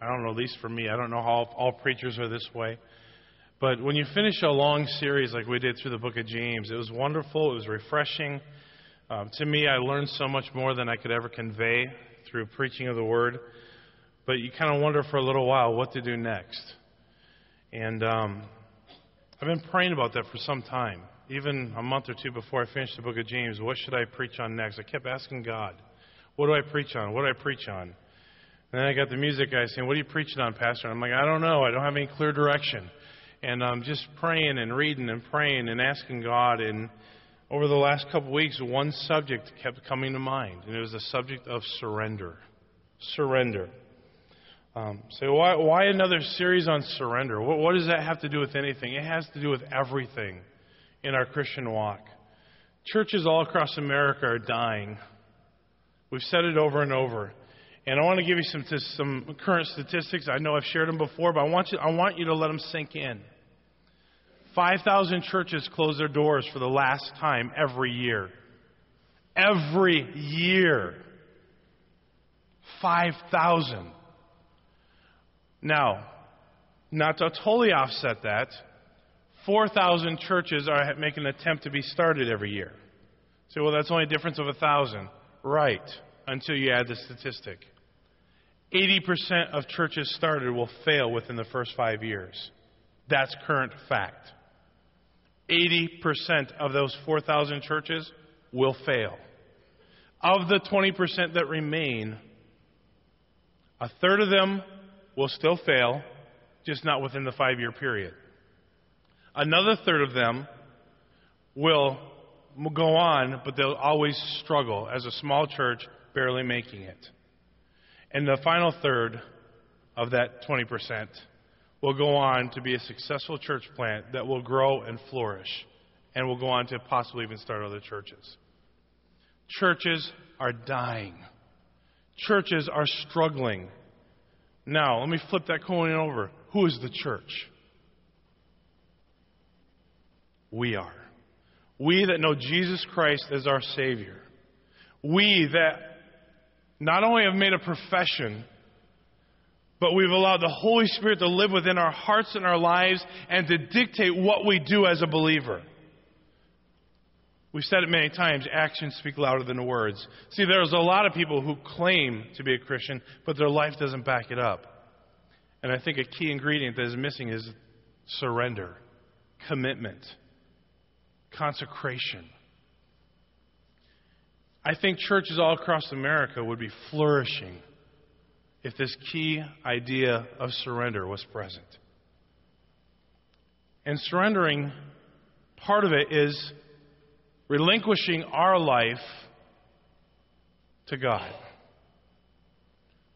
I don't know, at least for me, I don't know how all preachers are this way. But when you finish a long series like we did through the book of James, it was wonderful, it was refreshing. Um, to me, I learned so much more than I could ever convey through preaching of the word. But you kind of wonder for a little while what to do next. And um, I've been praying about that for some time. Even a month or two before I finished the book of James, what should I preach on next? I kept asking God, what do I preach on? What do I preach on? And then I got the music guy saying, What are you preaching on, Pastor? And I'm like, I don't know. I don't have any clear direction. And I'm just praying and reading and praying and asking God. And over the last couple weeks, one subject kept coming to mind, and it was the subject of surrender. Surrender. Um, so why, why another series on surrender? What, what does that have to do with anything? It has to do with everything in our Christian walk. Churches all across America are dying. We've said it over and over. And I want to give you some, some current statistics. I know I've shared them before, but I want you, I want you to let them sink in. 5,000 churches close their doors for the last time every year. Every year. 5,000. Now, not to totally offset that, 4,000 churches are making an attempt to be started every year. So, well, that's only a difference of 1,000. Right, until you add the statistic. 80% of churches started will fail within the first five years. That's current fact. 80% of those 4,000 churches will fail. Of the 20% that remain, a third of them will still fail, just not within the five year period. Another third of them will go on, but they'll always struggle as a small church, barely making it. And the final third of that 20% will go on to be a successful church plant that will grow and flourish and will go on to possibly even start other churches. Churches are dying. Churches are struggling. Now, let me flip that coin over. Who is the church? We are. We that know Jesus Christ as our Savior. We that not only have made a profession, but we've allowed the Holy Spirit to live within our hearts and our lives and to dictate what we do as a believer. We've said it many times actions speak louder than words. See, there's a lot of people who claim to be a Christian, but their life doesn't back it up. And I think a key ingredient that is missing is surrender, commitment, consecration. I think churches all across America would be flourishing if this key idea of surrender was present. And surrendering, part of it is relinquishing our life to God.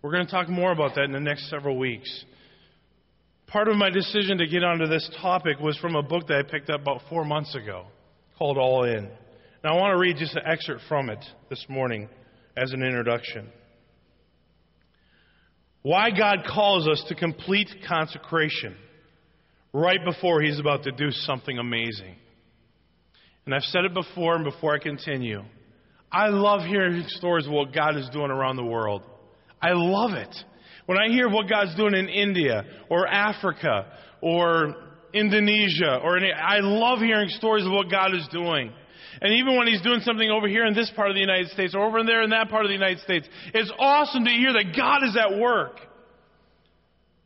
We're going to talk more about that in the next several weeks. Part of my decision to get onto this topic was from a book that I picked up about four months ago called All In. Now, I want to read just an excerpt from it this morning as an introduction. Why God calls us to complete consecration right before He's about to do something amazing. And I've said it before, and before I continue, I love hearing stories of what God is doing around the world. I love it. When I hear what God's doing in India or Africa or Indonesia or any, I love hearing stories of what God is doing. And even when he's doing something over here in this part of the United States or over there in that part of the United States, it's awesome to hear that God is at work.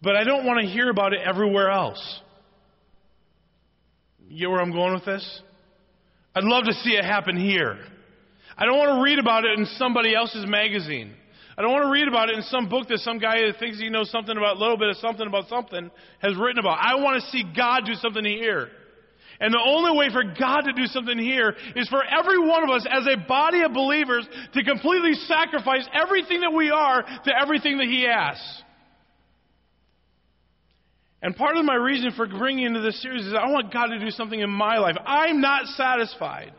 But I don't want to hear about it everywhere else. You get where I'm going with this? I'd love to see it happen here. I don't want to read about it in somebody else's magazine. I don't want to read about it in some book that some guy that thinks he knows something about a little bit of something about something has written about. I want to see God do something here. And the only way for God to do something here is for every one of us as a body of believers to completely sacrifice everything that we are to everything that He asks. And part of my reason for bringing into this series is I want God to do something in my life. I'm not satisfied.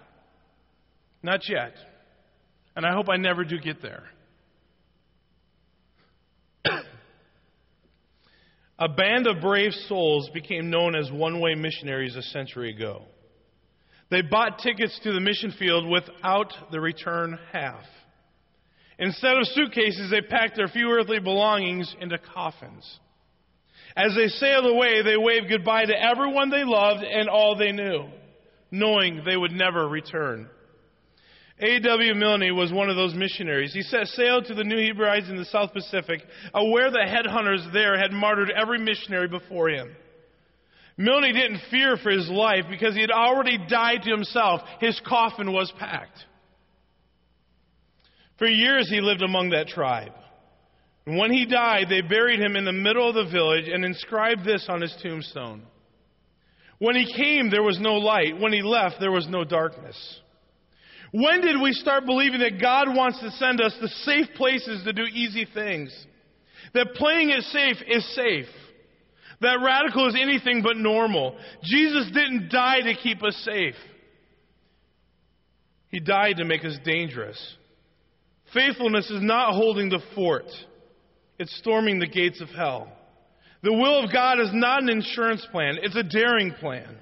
Not yet. And I hope I never do get there. A band of brave souls became known as one way missionaries a century ago. They bought tickets to the mission field without the return half. Instead of suitcases, they packed their few earthly belongings into coffins. As they sailed away, they waved goodbye to everyone they loved and all they knew, knowing they would never return. A.W. Milne was one of those missionaries. He set sail to the New Hebrides in the South Pacific, uh, aware that headhunters there had martyred every missionary before him. Milne didn't fear for his life because he had already died to himself. His coffin was packed. For years he lived among that tribe. And when he died, they buried him in the middle of the village and inscribed this on his tombstone. When he came, there was no light. When he left, there was no darkness. When did we start believing that God wants to send us to safe places to do easy things? That playing it safe is safe. That radical is anything but normal. Jesus didn't die to keep us safe. He died to make us dangerous. Faithfulness is not holding the fort. It's storming the gates of hell. The will of God is not an insurance plan. It's a daring plan.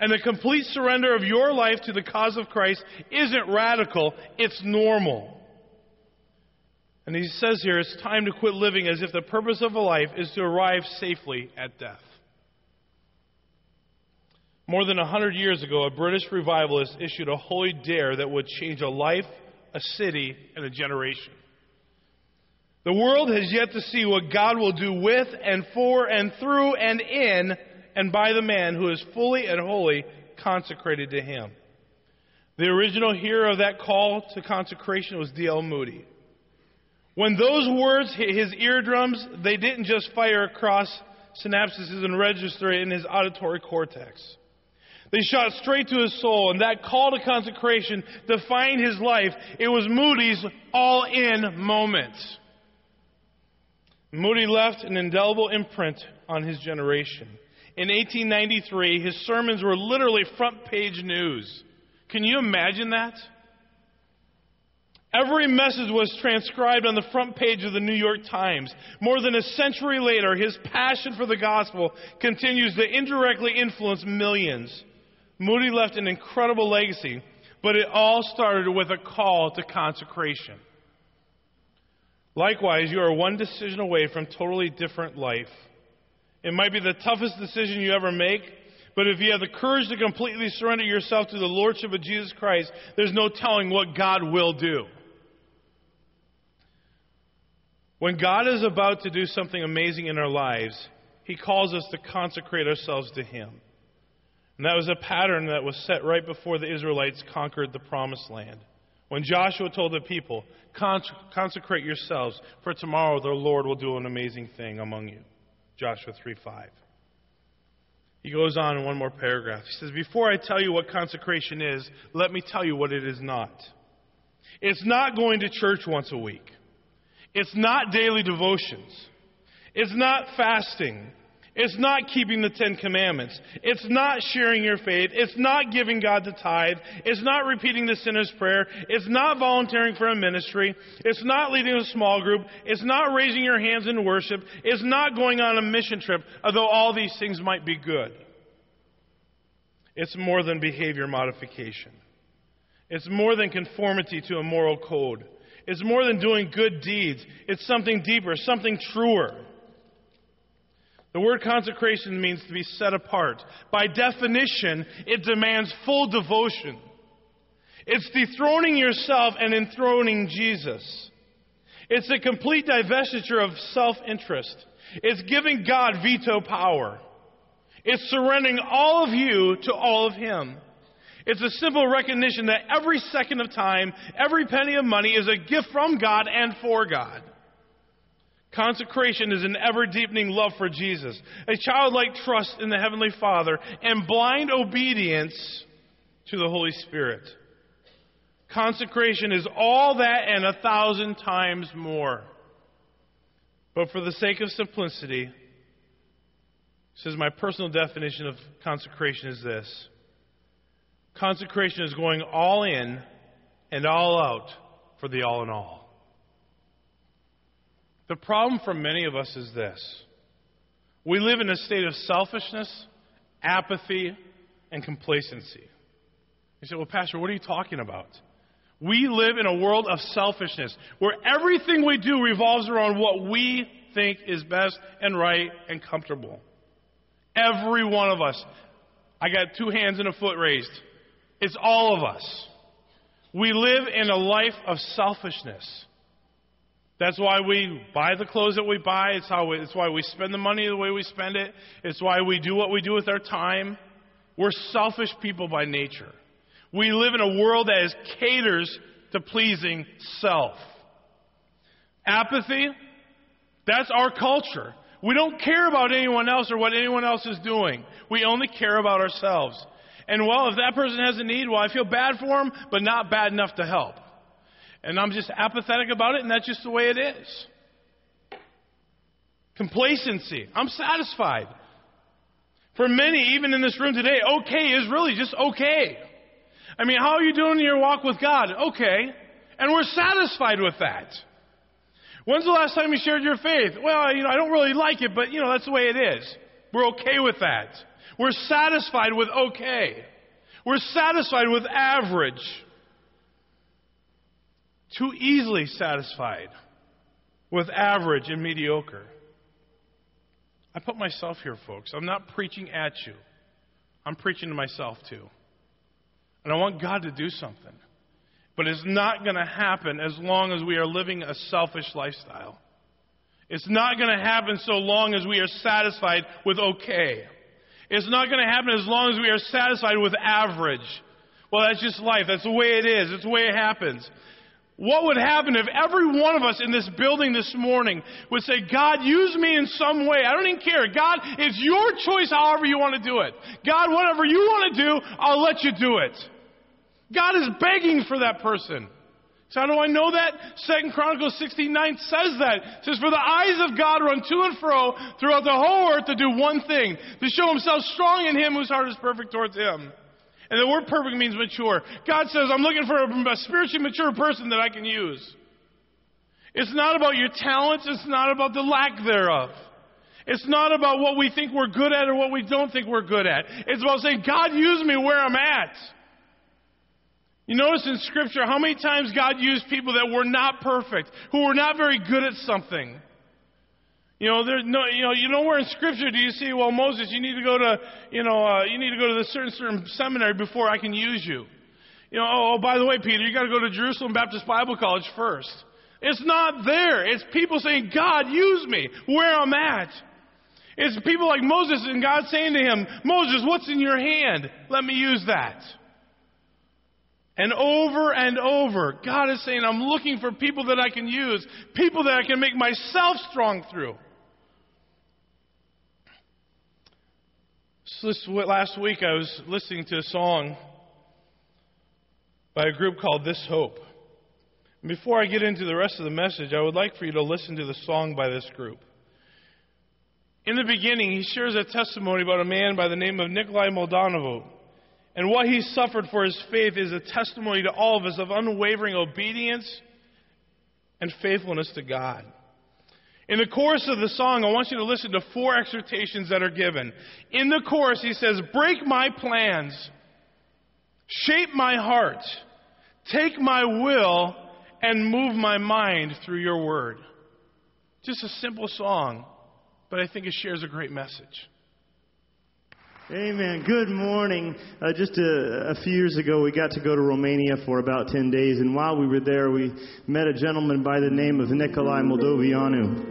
And the complete surrender of your life to the cause of Christ isn't radical, it's normal. And he says here, it's time to quit living as if the purpose of a life is to arrive safely at death. More than a hundred years ago, a British revivalist issued a holy dare that would change a life, a city, and a generation. The world has yet to see what God will do with and for and through and in and by the man who is fully and wholly consecrated to him. The original hero of that call to consecration was D.L. Moody. When those words hit his eardrums, they didn't just fire across synapses and register in his auditory cortex. They shot straight to his soul, and that call to consecration defined his life. It was Moody's all in moment. Moody left an indelible imprint on his generation. In 1893, his sermons were literally front page news. Can you imagine that? Every message was transcribed on the front page of the New York Times. More than a century later, his passion for the gospel continues to indirectly influence millions. Moody left an incredible legacy, but it all started with a call to consecration. Likewise, you are one decision away from totally different life. It might be the toughest decision you ever make, but if you have the courage to completely surrender yourself to the Lordship of Jesus Christ, there's no telling what God will do. When God is about to do something amazing in our lives, He calls us to consecrate ourselves to Him. And that was a pattern that was set right before the Israelites conquered the promised land. When Joshua told the people, consecrate yourselves, for tomorrow the Lord will do an amazing thing among you. Joshua 3 5. He goes on in one more paragraph. He says, Before I tell you what consecration is, let me tell you what it is not. It's not going to church once a week. It's not daily devotions. It's not fasting. It's not keeping the Ten Commandments. It's not sharing your faith. It's not giving God the tithe. It's not repeating the sinner's prayer. It's not volunteering for a ministry. It's not leading a small group. It's not raising your hands in worship. It's not going on a mission trip, although all these things might be good. It's more than behavior modification. It's more than conformity to a moral code. It's more than doing good deeds. It's something deeper, something truer. The word consecration means to be set apart. By definition, it demands full devotion. It's dethroning yourself and enthroning Jesus. It's a complete divestiture of self interest. It's giving God veto power. It's surrendering all of you to all of Him. It's a simple recognition that every second of time, every penny of money is a gift from God and for God. Consecration is an ever deepening love for Jesus, a childlike trust in the Heavenly Father, and blind obedience to the Holy Spirit. Consecration is all that and a thousand times more. But for the sake of simplicity, says my personal definition of consecration is this consecration is going all in and all out for the all in all. The problem for many of us is this we live in a state of selfishness, apathy, and complacency. You say, Well, Pastor, what are you talking about? We live in a world of selfishness where everything we do revolves around what we think is best and right and comfortable. Every one of us. I got two hands and a foot raised. It's all of us. We live in a life of selfishness. That's why we buy the clothes that we buy. It's, how we, it's why we spend the money the way we spend it. It's why we do what we do with our time. We're selfish people by nature. We live in a world that is caters to pleasing self. Apathy, that's our culture. We don't care about anyone else or what anyone else is doing. We only care about ourselves. And well, if that person has a need, well, I feel bad for them, but not bad enough to help. And I'm just apathetic about it, and that's just the way it is. Complacency. I'm satisfied. For many, even in this room today, okay is really just okay. I mean, how are you doing in your walk with God? Okay. And we're satisfied with that. When's the last time you shared your faith? Well, you know, I don't really like it, but you know, that's the way it is. We're okay with that. We're satisfied with okay. We're satisfied with average. Too easily satisfied with average and mediocre. I put myself here, folks. I'm not preaching at you. I'm preaching to myself, too. And I want God to do something. But it's not going to happen as long as we are living a selfish lifestyle. It's not going to happen so long as we are satisfied with okay. It's not going to happen as long as we are satisfied with average. Well, that's just life. That's the way it is. It's the way it happens. What would happen if every one of us in this building this morning would say, God, use me in some way. I don't even care. God, it's your choice however you want to do it. God, whatever you want to do, I'll let you do it. God is begging for that person. So how do I know that? Second Chronicles 69 says that. It says, For the eyes of God run to and fro throughout the whole earth to do one thing, to show himself strong in him whose heart is perfect towards him. And the word perfect means mature. God says, I'm looking for a, a spiritually mature person that I can use. It's not about your talents. It's not about the lack thereof. It's not about what we think we're good at or what we don't think we're good at. It's about saying, God, use me where I'm at. You notice in Scripture how many times God used people that were not perfect, who were not very good at something. You know, there's no, you know, you know where in Scripture do you see, well, Moses, you need to go to, you know, uh, you need to go to this certain certain seminary before I can use you. You know, oh, oh by the way, Peter, you got to go to Jerusalem Baptist Bible College first. It's not there. It's people saying, God, use me where I'm at. It's people like Moses and God saying to him, Moses, what's in your hand? Let me use that. And over and over, God is saying, I'm looking for people that I can use, people that I can make myself strong through. Last week I was listening to a song by a group called This Hope. Before I get into the rest of the message, I would like for you to listen to the song by this group. In the beginning, he shares a testimony about a man by the name of Nikolai Mladenov. And what he suffered for his faith is a testimony to all of us of unwavering obedience and faithfulness to God. In the chorus of the song, I want you to listen to four exhortations that are given. In the chorus, he says, Break my plans, shape my heart, take my will, and move my mind through your word. Just a simple song, but I think it shares a great message. Amen. Good morning. Uh, just a, a, few years ago, we got to go to Romania for about 10 days, and while we were there, we met a gentleman by the name of Nikolai Moldoveanu.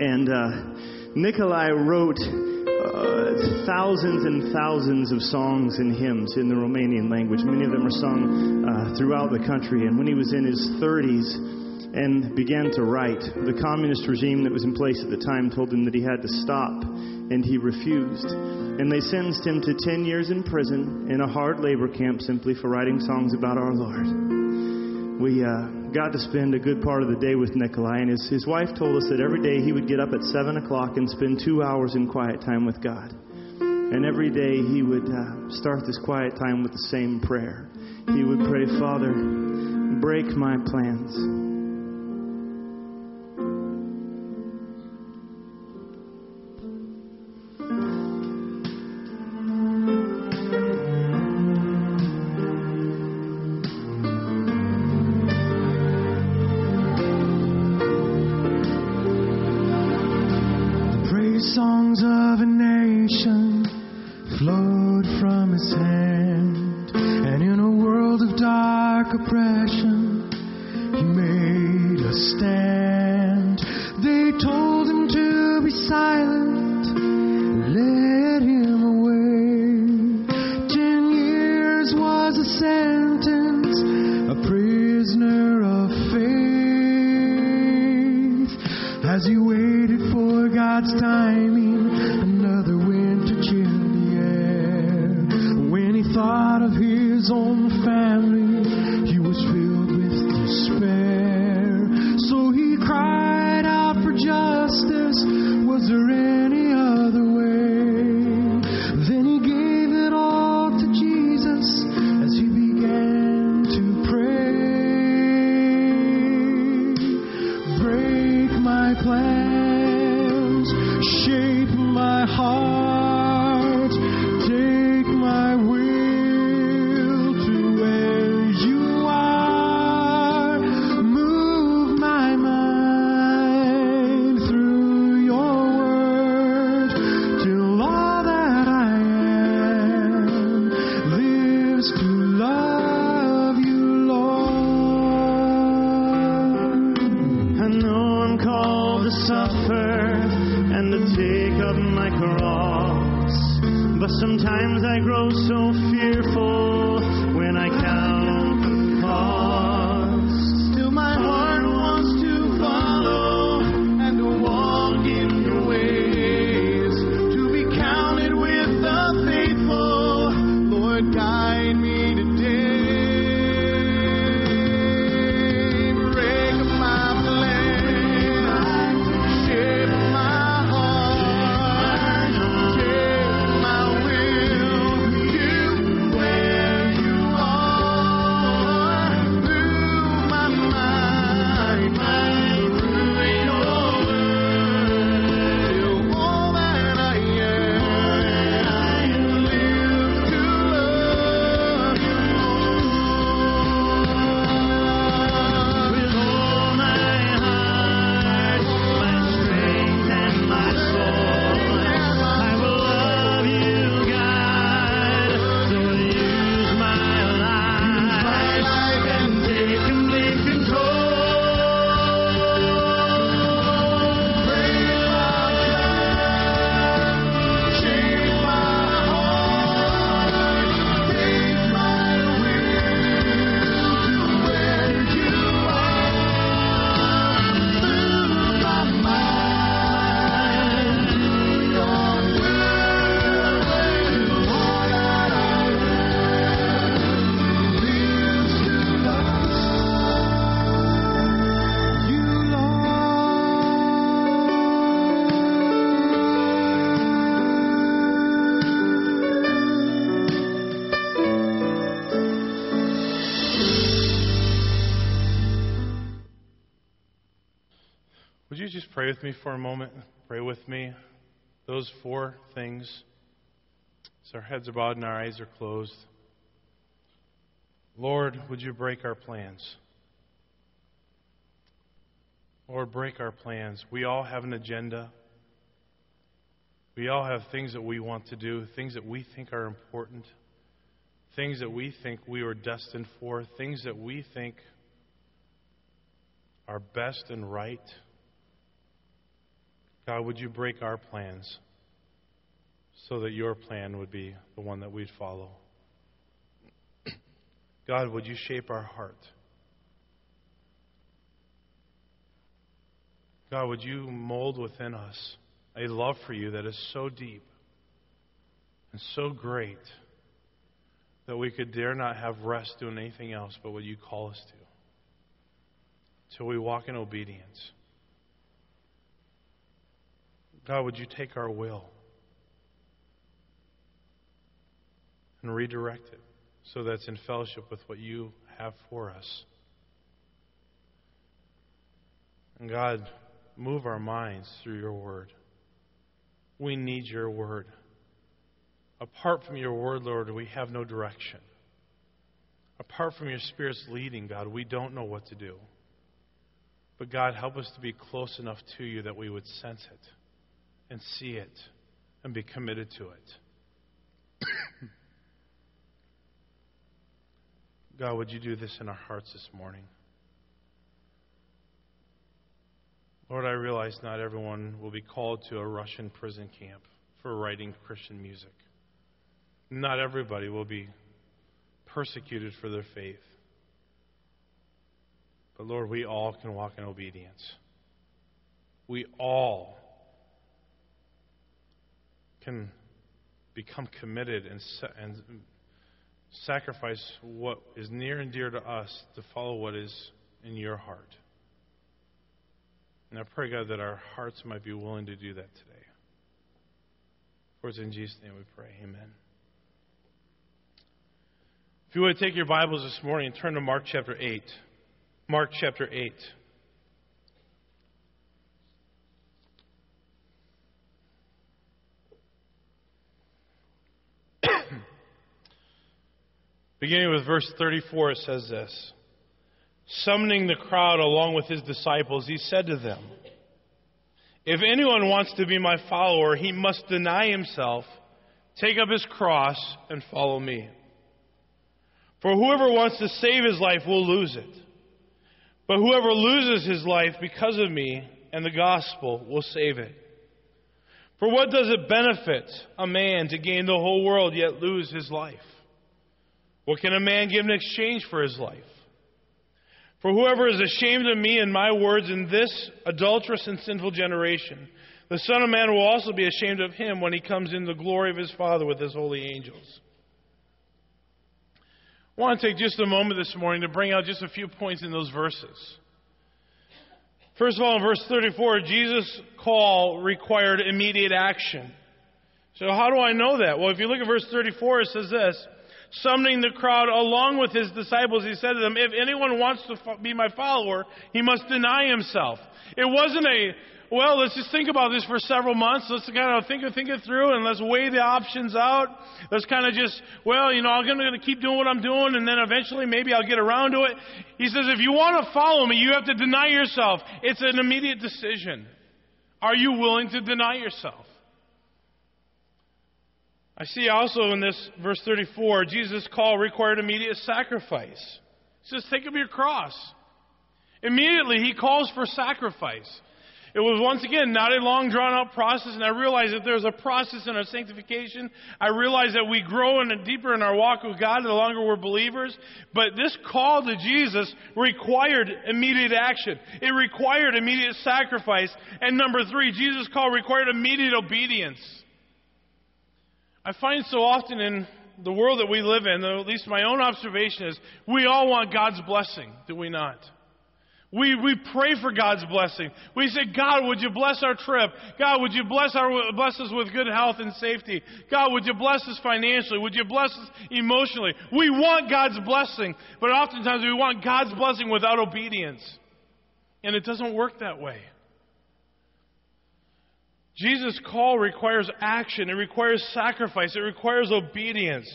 And uh, Nikolai wrote uh, thousands and thousands of songs and hymns in the Romanian language. Many of them are sung uh, throughout the country. And when he was in his 30s, and began to write. The communist regime that was in place at the time told him that he had to stop and he refused. And they sentenced him to 10 years in prison in a hard labor camp simply for writing songs about our Lord. We uh, got to spend a good part of the day with Nikolai, and his, his wife told us that every day he would get up at 7 o'clock and spend two hours in quiet time with God. And every day he would uh, start this quiet time with the same prayer. He would pray, Father, break my plans pray with me for a moment? Pray with me. Those four things. As our heads are bowed and our eyes are closed. Lord, would you break our plans? Lord, break our plans. We all have an agenda. We all have things that we want to do, things that we think are important, things that we think we are destined for, things that we think are best and right. God, would you break our plans so that your plan would be the one that we'd follow? God, would you shape our heart? God, would you mold within us a love for you that is so deep and so great that we could dare not have rest doing anything else but what you call us to? Till we walk in obedience. God, would you take our will and redirect it so that it's in fellowship with what you have for us? And God, move our minds through your word. We need your word. Apart from your word, Lord, we have no direction. Apart from your Spirit's leading, God, we don't know what to do. But God, help us to be close enough to you that we would sense it and see it and be committed to it. God, would you do this in our hearts this morning? Lord, I realize not everyone will be called to a Russian prison camp for writing Christian music. Not everybody will be persecuted for their faith. But Lord, we all can walk in obedience. We all can become committed and, and sacrifice what is near and dear to us to follow what is in your heart. And I pray, God, that our hearts might be willing to do that today. For it's in Jesus' name we pray. Amen. If you would take your Bibles this morning and turn to Mark chapter 8. Mark chapter 8. Beginning with verse 34, it says this Summoning the crowd along with his disciples, he said to them, If anyone wants to be my follower, he must deny himself, take up his cross, and follow me. For whoever wants to save his life will lose it. But whoever loses his life because of me and the gospel will save it. For what does it benefit a man to gain the whole world yet lose his life? What can a man give in exchange for his life? For whoever is ashamed of me and my words in this adulterous and sinful generation, the Son of Man will also be ashamed of him when he comes in the glory of his Father with his holy angels. I want to take just a moment this morning to bring out just a few points in those verses. First of all, in verse 34, Jesus' call required immediate action. So, how do I know that? Well, if you look at verse 34, it says this Summoning the crowd along with his disciples, he said to them, If anyone wants to be my follower, he must deny himself. It wasn't a well, let's just think about this for several months. Let's kind of think, think it through and let's weigh the options out. Let's kind of just, well, you know, I'm going to keep doing what I'm doing and then eventually maybe I'll get around to it. He says, if you want to follow me, you have to deny yourself. It's an immediate decision. Are you willing to deny yourself? I see also in this verse 34, Jesus' call required immediate sacrifice. He says, take up your cross. Immediately, he calls for sacrifice. It was once again not a long drawn out process, and I realize that there's a process in our sanctification. I realize that we grow in deeper in our walk with God the longer we're believers. But this call to Jesus required immediate action. It required immediate sacrifice. And number three, Jesus' call required immediate obedience. I find so often in the world that we live in, at least my own observation is, we all want God's blessing, do we not? We, we pray for God's blessing. We say, God, would you bless our trip? God, would you bless, our, bless us with good health and safety? God, would you bless us financially? Would you bless us emotionally? We want God's blessing, but oftentimes we want God's blessing without obedience. And it doesn't work that way. Jesus' call requires action, it requires sacrifice, it requires obedience.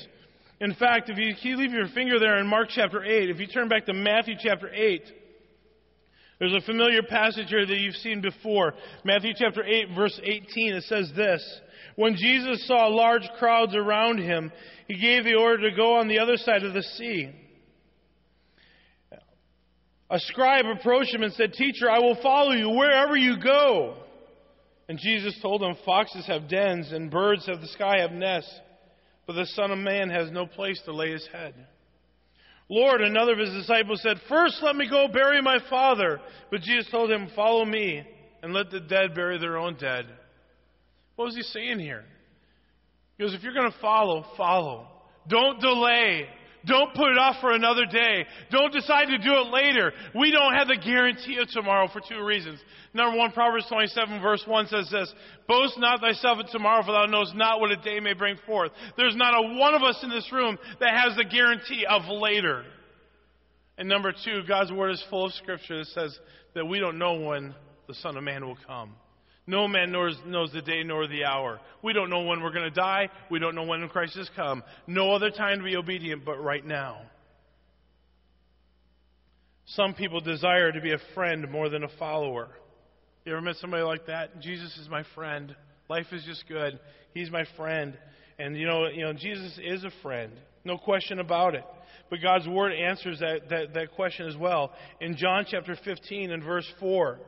In fact, if you leave your finger there in Mark chapter 8, if you turn back to Matthew chapter 8, there's a familiar passage here that you've seen before. Matthew chapter 8, verse 18, it says this When Jesus saw large crowds around him, he gave the order to go on the other side of the sea. A scribe approached him and said, Teacher, I will follow you wherever you go. And Jesus told him, Foxes have dens, and birds of the sky have nests, but the Son of Man has no place to lay his head. Lord, another of his disciples said, First let me go bury my father. But Jesus told him, Follow me, and let the dead bury their own dead. What was he saying here? He goes, If you're going to follow, follow. Don't delay. Don't put it off for another day. Don't decide to do it later. We don't have the guarantee of tomorrow for two reasons. Number one, Proverbs 27 verse 1 says this, Boast not thyself of tomorrow, for thou knowest not what a day may bring forth. There's not a one of us in this room that has the guarantee of later. And number two, God's word is full of scripture that says that we don't know when the Son of Man will come. No man knows, knows the day nor the hour. We don't know when we're going to die. We don't know when Christ has come. No other time to be obedient but right now. Some people desire to be a friend more than a follower. You ever met somebody like that? Jesus is my friend. Life is just good. He's my friend. And you know, you know, Jesus is a friend. No question about it. But God's word answers that, that, that question as well. In John chapter 15 and verse 4.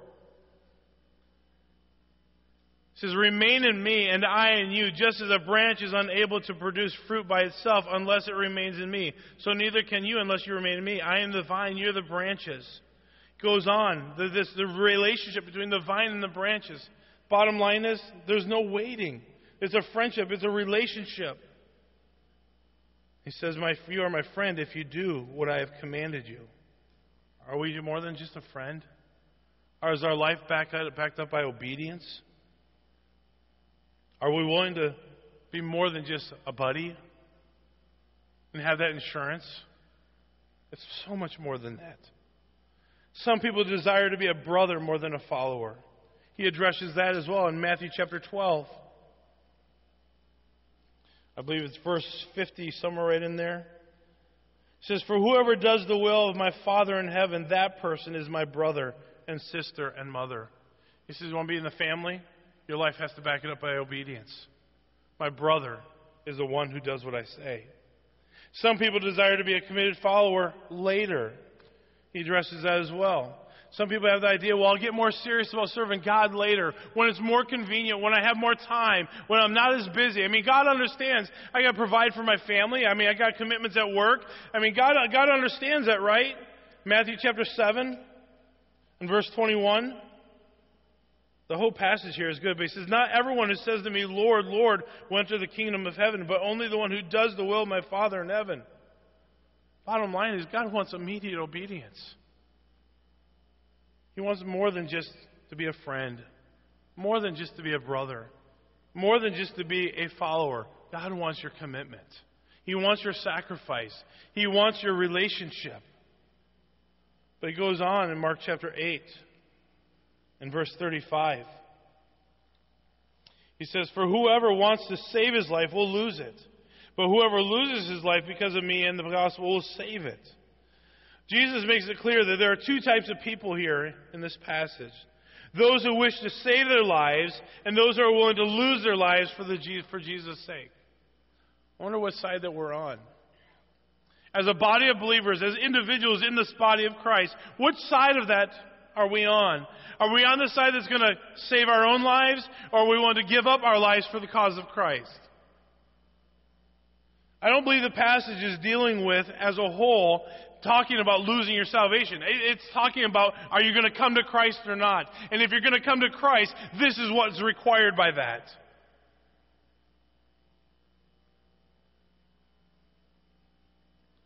It says, Remain in me, and I in you, just as a branch is unable to produce fruit by itself unless it remains in me. So neither can you unless you remain in me. I am the vine, you're the branches. Goes on, the, this, the relationship between the vine and the branches. Bottom line is, there's no waiting. It's a friendship, it's a relationship. He says, my, You are my friend if you do what I have commanded you. Are we more than just a friend? Or is our life backed up, backed up by obedience? Are we willing to be more than just a buddy and have that insurance? It's so much more than that. Some people desire to be a brother more than a follower. He addresses that as well in Matthew chapter 12. I believe it's verse 50, somewhere right in there. It says, For whoever does the will of my Father in heaven, that person is my brother and sister and mother. He says, You want to be in the family? Your life has to back it up by obedience. My brother is the one who does what I say. Some people desire to be a committed follower later. He addresses that as well. Some people have the idea, well, I'll get more serious about serving God later, when it's more convenient, when I have more time, when I'm not as busy. I mean, God understands I got to provide for my family. I mean, I got commitments at work. I mean, God, God understands that, right? Matthew chapter 7 and verse 21. The whole passage here is good, but he says, Not everyone who says to me, Lord, Lord, will enter the kingdom of heaven, but only the one who does the will of my Father in heaven. Bottom line is, God wants immediate obedience. He wants more than just to be a friend, more than just to be a brother, more than just to be a follower. God wants your commitment. He wants your sacrifice. He wants your relationship. But he goes on in Mark chapter 8 in verse 35. He says, For whoever wants to save his life will lose it. But whoever loses his life because of me and the gospel will save it. Jesus makes it clear that there are two types of people here in this passage those who wish to save their lives, and those who are willing to lose their lives for, the, for Jesus' sake. I wonder what side that we're on. As a body of believers, as individuals in this body of Christ, which side of that are we on? Are we on the side that's going to save our own lives, or we want to give up our lives for the cause of Christ? I don't believe the passage is dealing with, as a whole, talking about losing your salvation. It's talking about are you going to come to Christ or not? And if you're going to come to Christ, this is what's required by that.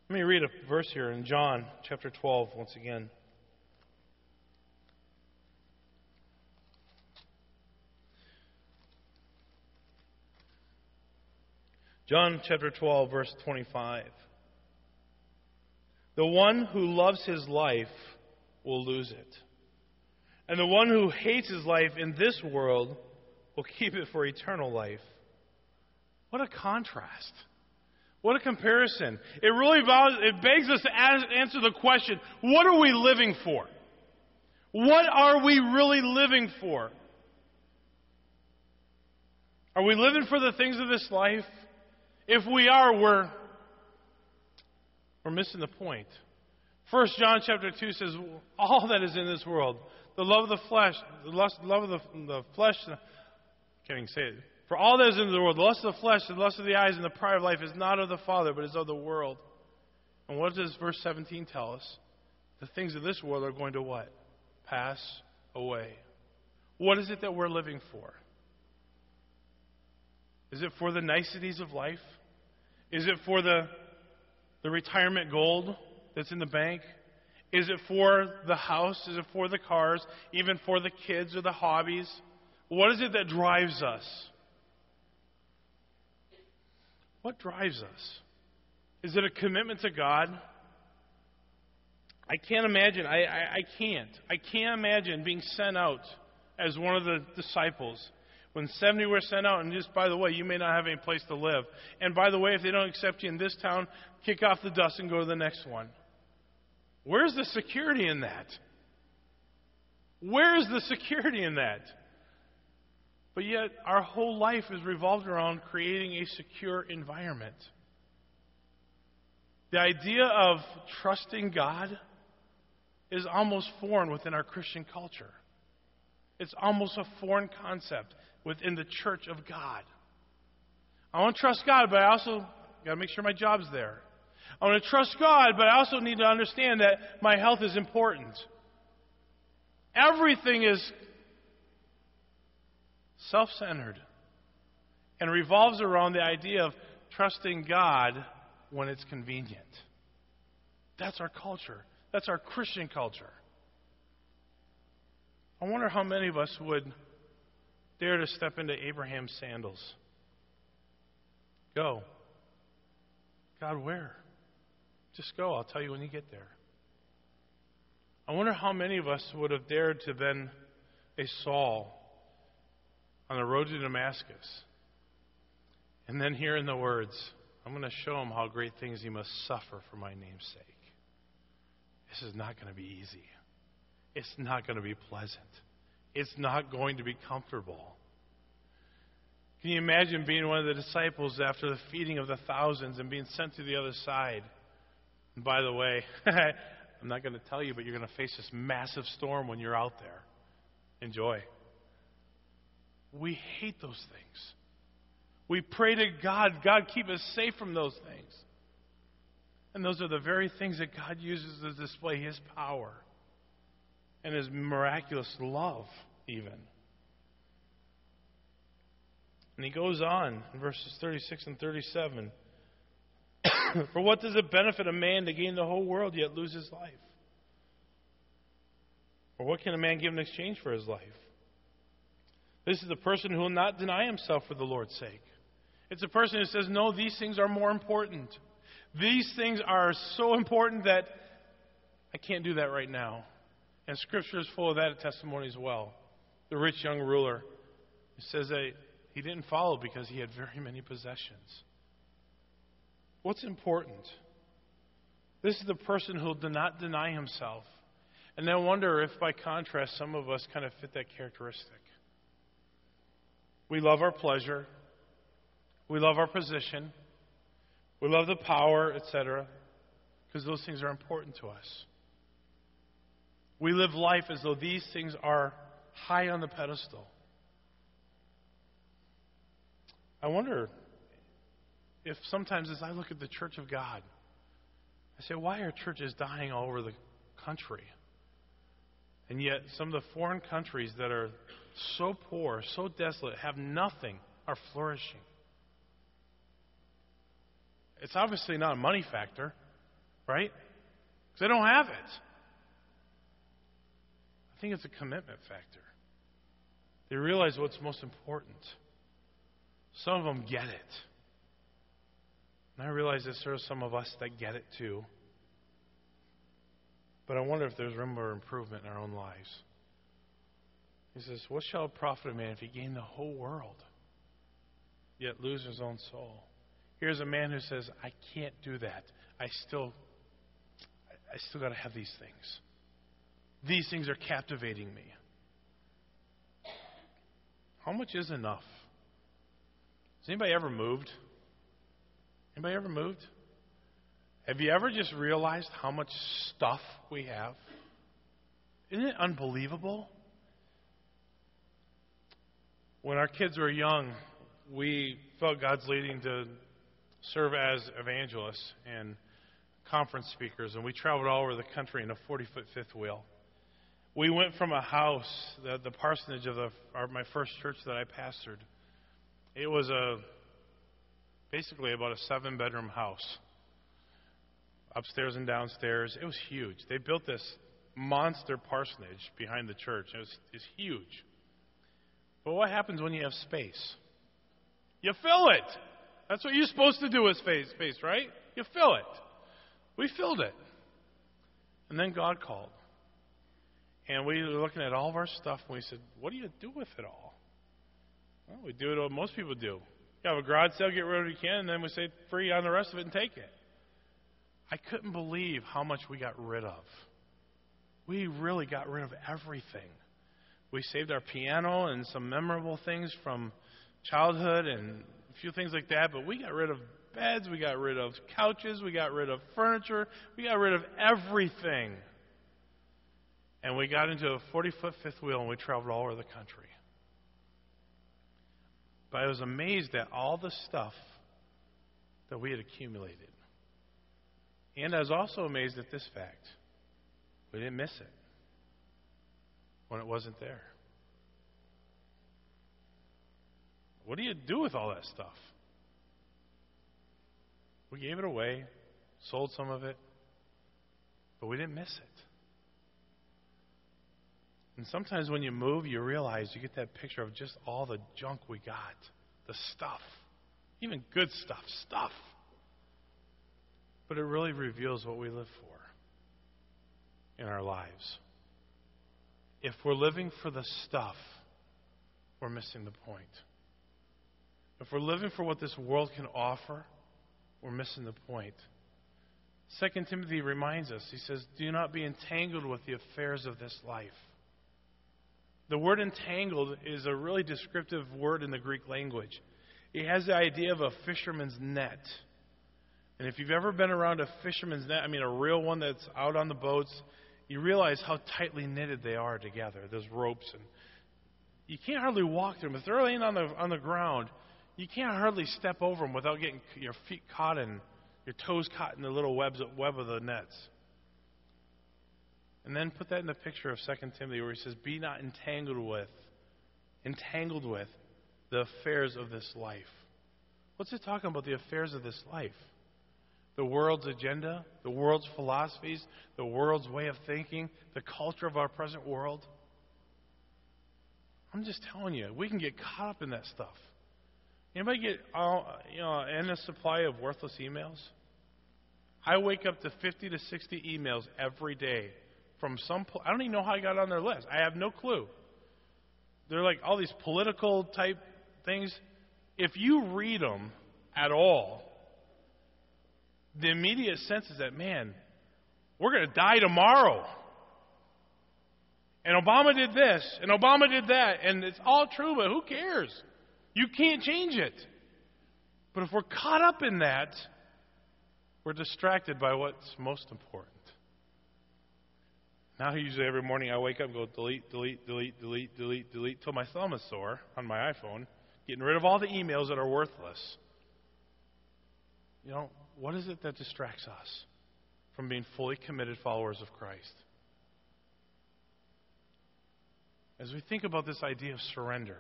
Let me read a verse here in John chapter 12 once again. John chapter 12, verse 25. The one who loves his life will lose it. And the one who hates his life in this world will keep it for eternal life. What a contrast. What a comparison. It really it begs us to answer the question what are we living for? What are we really living for? Are we living for the things of this life? If we are, we're, we're missing the point. First John chapter 2 says, All that is in this world, the love of the flesh, the lust, love of the, the flesh, can't even say it. For all that is in the world, the lust of the flesh, the lust of the eyes, and the pride of life is not of the Father, but is of the world. And what does verse 17 tell us? The things of this world are going to what? Pass away. What is it that we're living for? Is it for the niceties of life? Is it for the, the retirement gold that's in the bank? Is it for the house? Is it for the cars? Even for the kids or the hobbies? What is it that drives us? What drives us? Is it a commitment to God? I can't imagine. I, I, I can't. I can't imagine being sent out as one of the disciples when 70 were sent out, and just by the way, you may not have any place to live. And by the way, if they don't accept you in this town, kick off the dust and go to the next one. Where's the security in that? Where is the security in that? But yet, our whole life is revolved around creating a secure environment. The idea of trusting God is almost foreign within our Christian culture. It's almost a foreign concept within the church of God. I want to trust God, but I also got to make sure my job's there. I want to trust God, but I also need to understand that my health is important. Everything is self centered and revolves around the idea of trusting God when it's convenient. That's our culture. That's our Christian culture. I wonder how many of us would dare to step into Abraham's sandals. Go. God, where? Just go. I'll tell you when you get there. I wonder how many of us would have dared to then a Saul on the road to Damascus and then hearing the words, I'm going to show him how great things he must suffer for my name's sake. This is not going to be easy. It's not going to be pleasant. It's not going to be comfortable. Can you imagine being one of the disciples after the feeding of the thousands and being sent to the other side? And by the way, I'm not going to tell you, but you're going to face this massive storm when you're out there. Enjoy. We hate those things. We pray to God, God, keep us safe from those things. And those are the very things that God uses to display His power and His miraculous love, even. And he goes on in verses 36 and 37. For what does it benefit a man to gain the whole world yet lose his life? Or what can a man give in exchange for his life? This is the person who will not deny himself for the Lord's sake. It's a person who says, No, these things are more important. These things are so important that I can't do that right now. And Scripture is full of that testimony as well. The rich young ruler says that he didn't follow because he had very many possessions. What's important? This is the person who will not deny himself. And I wonder if, by contrast, some of us kind of fit that characteristic. We love our pleasure, we love our position, we love the power, etc., because those things are important to us. We live life as though these things are high on the pedestal. I wonder if sometimes as I look at the church of God, I say, why are churches dying all over the country? And yet, some of the foreign countries that are so poor, so desolate, have nothing, are flourishing. It's obviously not a money factor, right? Because they don't have it. I think it's a commitment factor. They realize what's most important. Some of them get it. And I realize that there are some of us that get it too. But I wonder if there's room for improvement in our own lives. He says, What shall it profit a man if he gain the whole world, yet lose his own soul? Here's a man who says, I can't do that. I still I still got to have these things. These things are captivating me. How much is enough? Has anybody ever moved? Anybody ever moved? Have you ever just realized how much stuff we have? Isn't it unbelievable? When our kids were young, we felt God's leading to serve as evangelists and conference speakers, and we traveled all over the country in a 40 foot fifth wheel. We went from a house, the, the parsonage of the, our, my first church that I pastored. It was a basically about a seven bedroom house, upstairs and downstairs. It was huge. They built this monster parsonage behind the church. It was, it's huge. But what happens when you have space? You fill it. That's what you're supposed to do with space, space, right? You fill it. We filled it. And then God called. And we were looking at all of our stuff and we said, What do you do with it all? Well, we do it what most people do. You have a garage sale, get rid of what you can, and then we say free on the rest of it and take it. I couldn't believe how much we got rid of. We really got rid of everything. We saved our piano and some memorable things from childhood and a few things like that, but we got rid of beds, we got rid of couches, we got rid of furniture, we got rid of everything. And we got into a 40 foot fifth wheel and we traveled all over the country. But I was amazed at all the stuff that we had accumulated. And I was also amazed at this fact we didn't miss it when it wasn't there. What do you do with all that stuff? We gave it away, sold some of it, but we didn't miss it. And sometimes when you move, you realize you get that picture of just all the junk we got, the stuff, even good stuff, stuff. But it really reveals what we live for in our lives. If we're living for the stuff, we're missing the point. If we're living for what this world can offer, we're missing the point. Second Timothy reminds us, he says, Do not be entangled with the affairs of this life. The word entangled is a really descriptive word in the Greek language. It has the idea of a fisherman's net. And if you've ever been around a fisherman's net, I mean a real one that's out on the boats, you realize how tightly knitted they are together. Those ropes and you can't hardly walk through them. If they're laying on the on the ground, you can't hardly step over them without getting your feet caught in, your toes caught in the little webs, web of the nets. And then put that in the picture of 2 Timothy where he says, Be not entangled with, entangled with the affairs of this life. What's it talking about, the affairs of this life? The world's agenda, the world's philosophies, the world's way of thinking, the culture of our present world. I'm just telling you, we can get caught up in that stuff. Anybody get uh, you know endless supply of worthless emails? I wake up to 50 to 60 emails every day from some. I don't even know how I got on their list. I have no clue. They're like all these political type things. If you read them at all, the immediate sense is that man, we're going to die tomorrow. And Obama did this, and Obama did that, and it's all true, but who cares? You can't change it. But if we're caught up in that, we're distracted by what's most important. Now, usually every morning I wake up and go delete, delete, delete, delete, delete, delete, till my thumb is sore on my iPhone, getting rid of all the emails that are worthless. You know, what is it that distracts us from being fully committed followers of Christ? As we think about this idea of surrender,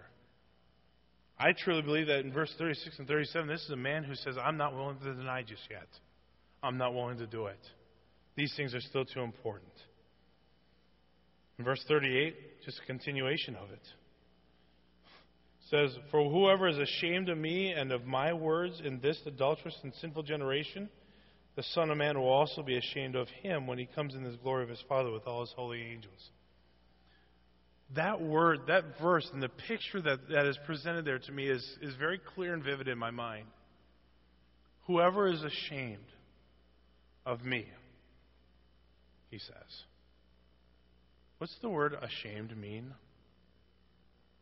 I truly believe that in verse 36 and 37, this is a man who says, I'm not willing to deny just yet. I'm not willing to do it. These things are still too important. In verse 38, just a continuation of it. says, For whoever is ashamed of me and of my words in this adulterous and sinful generation, the Son of Man will also be ashamed of him when he comes in the glory of his Father with all his holy angels that word, that verse, and the picture that, that is presented there to me is, is very clear and vivid in my mind. Whoever is ashamed of me, he says. What's the word ashamed mean?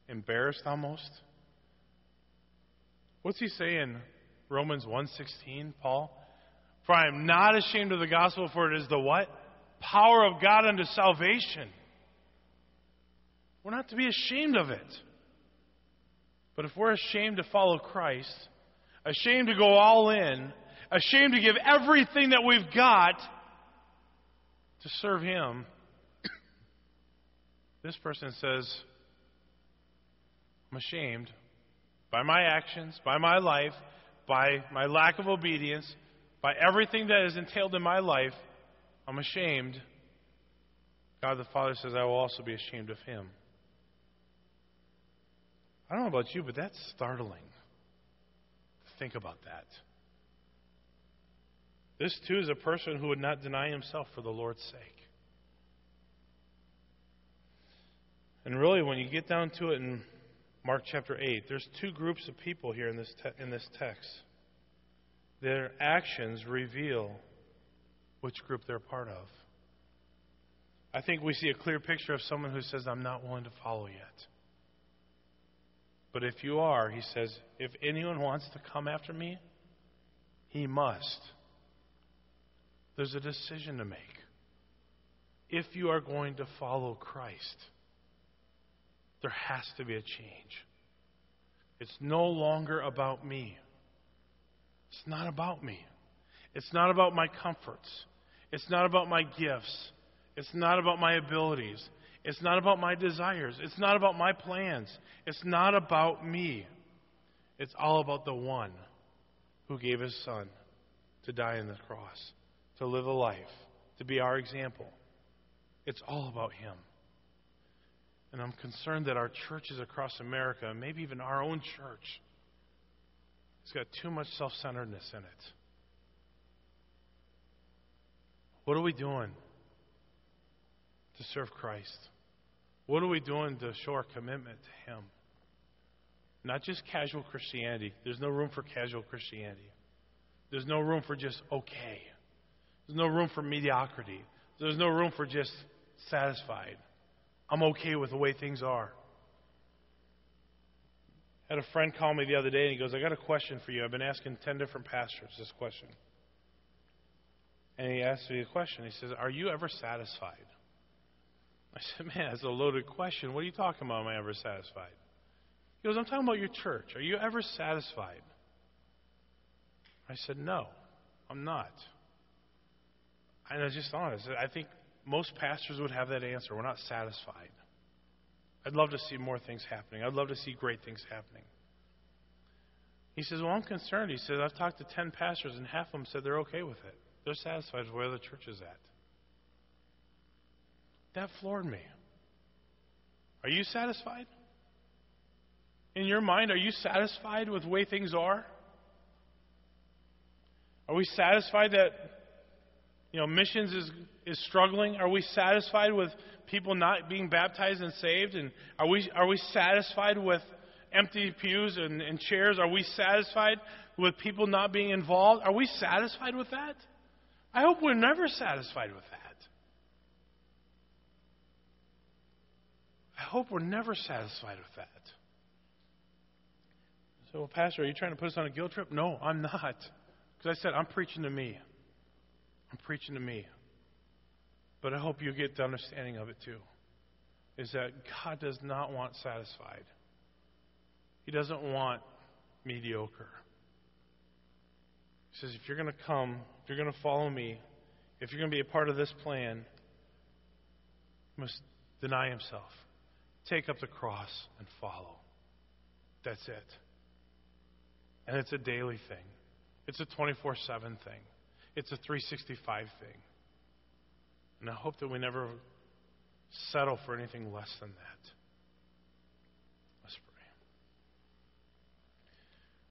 Embarrassed almost? What's he say in Romans 1:16, Paul? For I am not ashamed of the gospel, for it is the what? Power of God unto salvation we're not to be ashamed of it. But if we're ashamed to follow Christ, ashamed to go all in, ashamed to give everything that we've got to serve Him, this person says, I'm ashamed by my actions, by my life, by my lack of obedience, by everything that is entailed in my life. I'm ashamed. God the Father says, I will also be ashamed of him. I don't know about you, but that's startling. Think about that. This, too, is a person who would not deny himself for the Lord's sake. And really, when you get down to it in Mark chapter 8, there's two groups of people here in this, te- in this text. Their actions reveal which group they're part of. I think we see a clear picture of someone who says, I'm not willing to follow yet. But if you are, he says, if anyone wants to come after me, he must. There's a decision to make. If you are going to follow Christ, there has to be a change. It's no longer about me. It's not about me. It's not about my comforts. It's not about my gifts. It's not about my abilities. It's not about my desires. It's not about my plans. It's not about me. It's all about the one who gave his son to die on the cross, to live a life, to be our example. It's all about him. And I'm concerned that our churches across America, maybe even our own church, has got too much self centeredness in it. What are we doing to serve Christ? What are we doing to show our commitment to Him? Not just casual Christianity. There's no room for casual Christianity. There's no room for just okay. There's no room for mediocrity. There's no room for just satisfied. I'm okay with the way things are. I had a friend call me the other day and he goes, I got a question for you. I've been asking 10 different pastors this question. And he asked me a question. He says, Are you ever satisfied? I said, Man, that's a loaded question. What are you talking about? Am I ever satisfied? He goes, I'm talking about your church. Are you ever satisfied? I said, No, I'm not. And I was just honest. I think most pastors would have that answer. We're not satisfied. I'd love to see more things happening. I'd love to see great things happening. He says, Well, I'm concerned. He says, I've talked to 10 pastors, and half of them said they're okay with it. They're satisfied with where the church is at. That floored me. Are you satisfied? In your mind, are you satisfied with the way things are? Are we satisfied that you know missions is is struggling? Are we satisfied with people not being baptized and saved? And are we are we satisfied with empty pews and, and chairs? Are we satisfied with people not being involved? Are we satisfied with that? I hope we're never satisfied with that. I hope we're never satisfied with that. So, Pastor, are you trying to put us on a guilt trip? No, I'm not. Because I said, I'm preaching to me. I'm preaching to me. But I hope you get the understanding of it too. Is that God does not want satisfied. He doesn't want mediocre. He says, if you're going to come, if you're going to follow me, if you're going to be a part of this plan, must deny himself, take up the cross, and follow. That's it. And it's a daily thing. It's a 24 7 thing. It's a 365 thing. And I hope that we never settle for anything less than that.